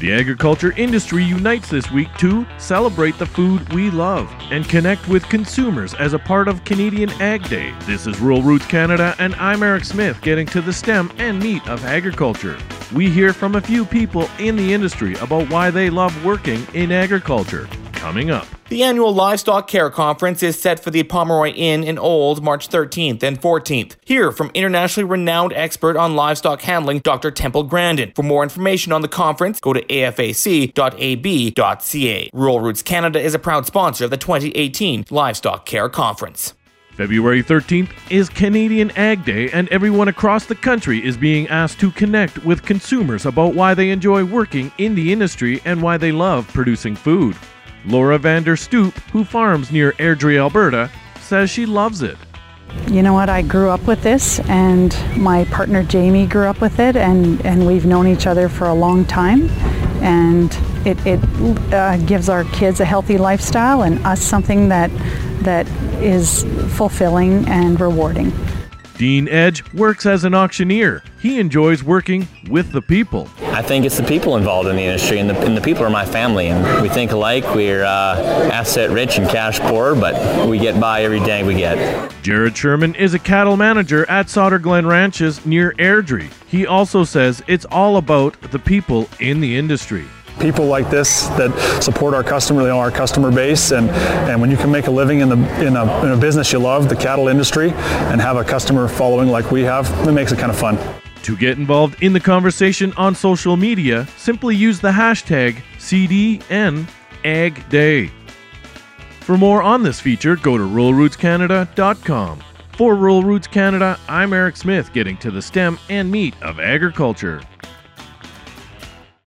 The agriculture industry unites this week to celebrate the food we love and connect with consumers as a part of Canadian Ag Day. This is Rural Roots Canada, and I'm Eric Smith getting to the stem and meat of agriculture. We hear from a few people in the industry about why they love working in agriculture. Coming up. The annual Livestock Care Conference is set for the Pomeroy Inn in Olds March 13th and 14th. Hear from internationally renowned expert on livestock handling, Dr. Temple Grandin. For more information on the conference, go to afac.ab.ca. Rural Roots Canada is a proud sponsor of the 2018 Livestock Care Conference. February 13th is Canadian Ag Day, and everyone across the country is being asked to connect with consumers about why they enjoy working in the industry and why they love producing food. Laura Vander Stoop, who farms near Airdrie, Alberta, says she loves it. You know what? I grew up with this, and my partner Jamie grew up with it, and, and we've known each other for a long time. And it, it uh, gives our kids a healthy lifestyle and us something that, that is fulfilling and rewarding. Dean Edge works as an auctioneer. He enjoys working with the people. I think it's the people involved in the industry, and the, and the people are my family, and we think alike. We're uh, asset rich and cash poor, but we get by every day we get. Jared Sherman is a cattle manager at Sauter Glen Ranches near Airdrie. He also says it's all about the people in the industry people like this that support our customer, you know, our customer base, and, and when you can make a living in, the, in, a, in a business you love, the cattle industry, and have a customer following like we have, it makes it kind of fun. To get involved in the conversation on social media, simply use the hashtag CDNAgDay. For more on this feature, go to ruralrootscanada.com. For Rural Roots Canada, I'm Eric Smith, getting to the stem and meat of agriculture.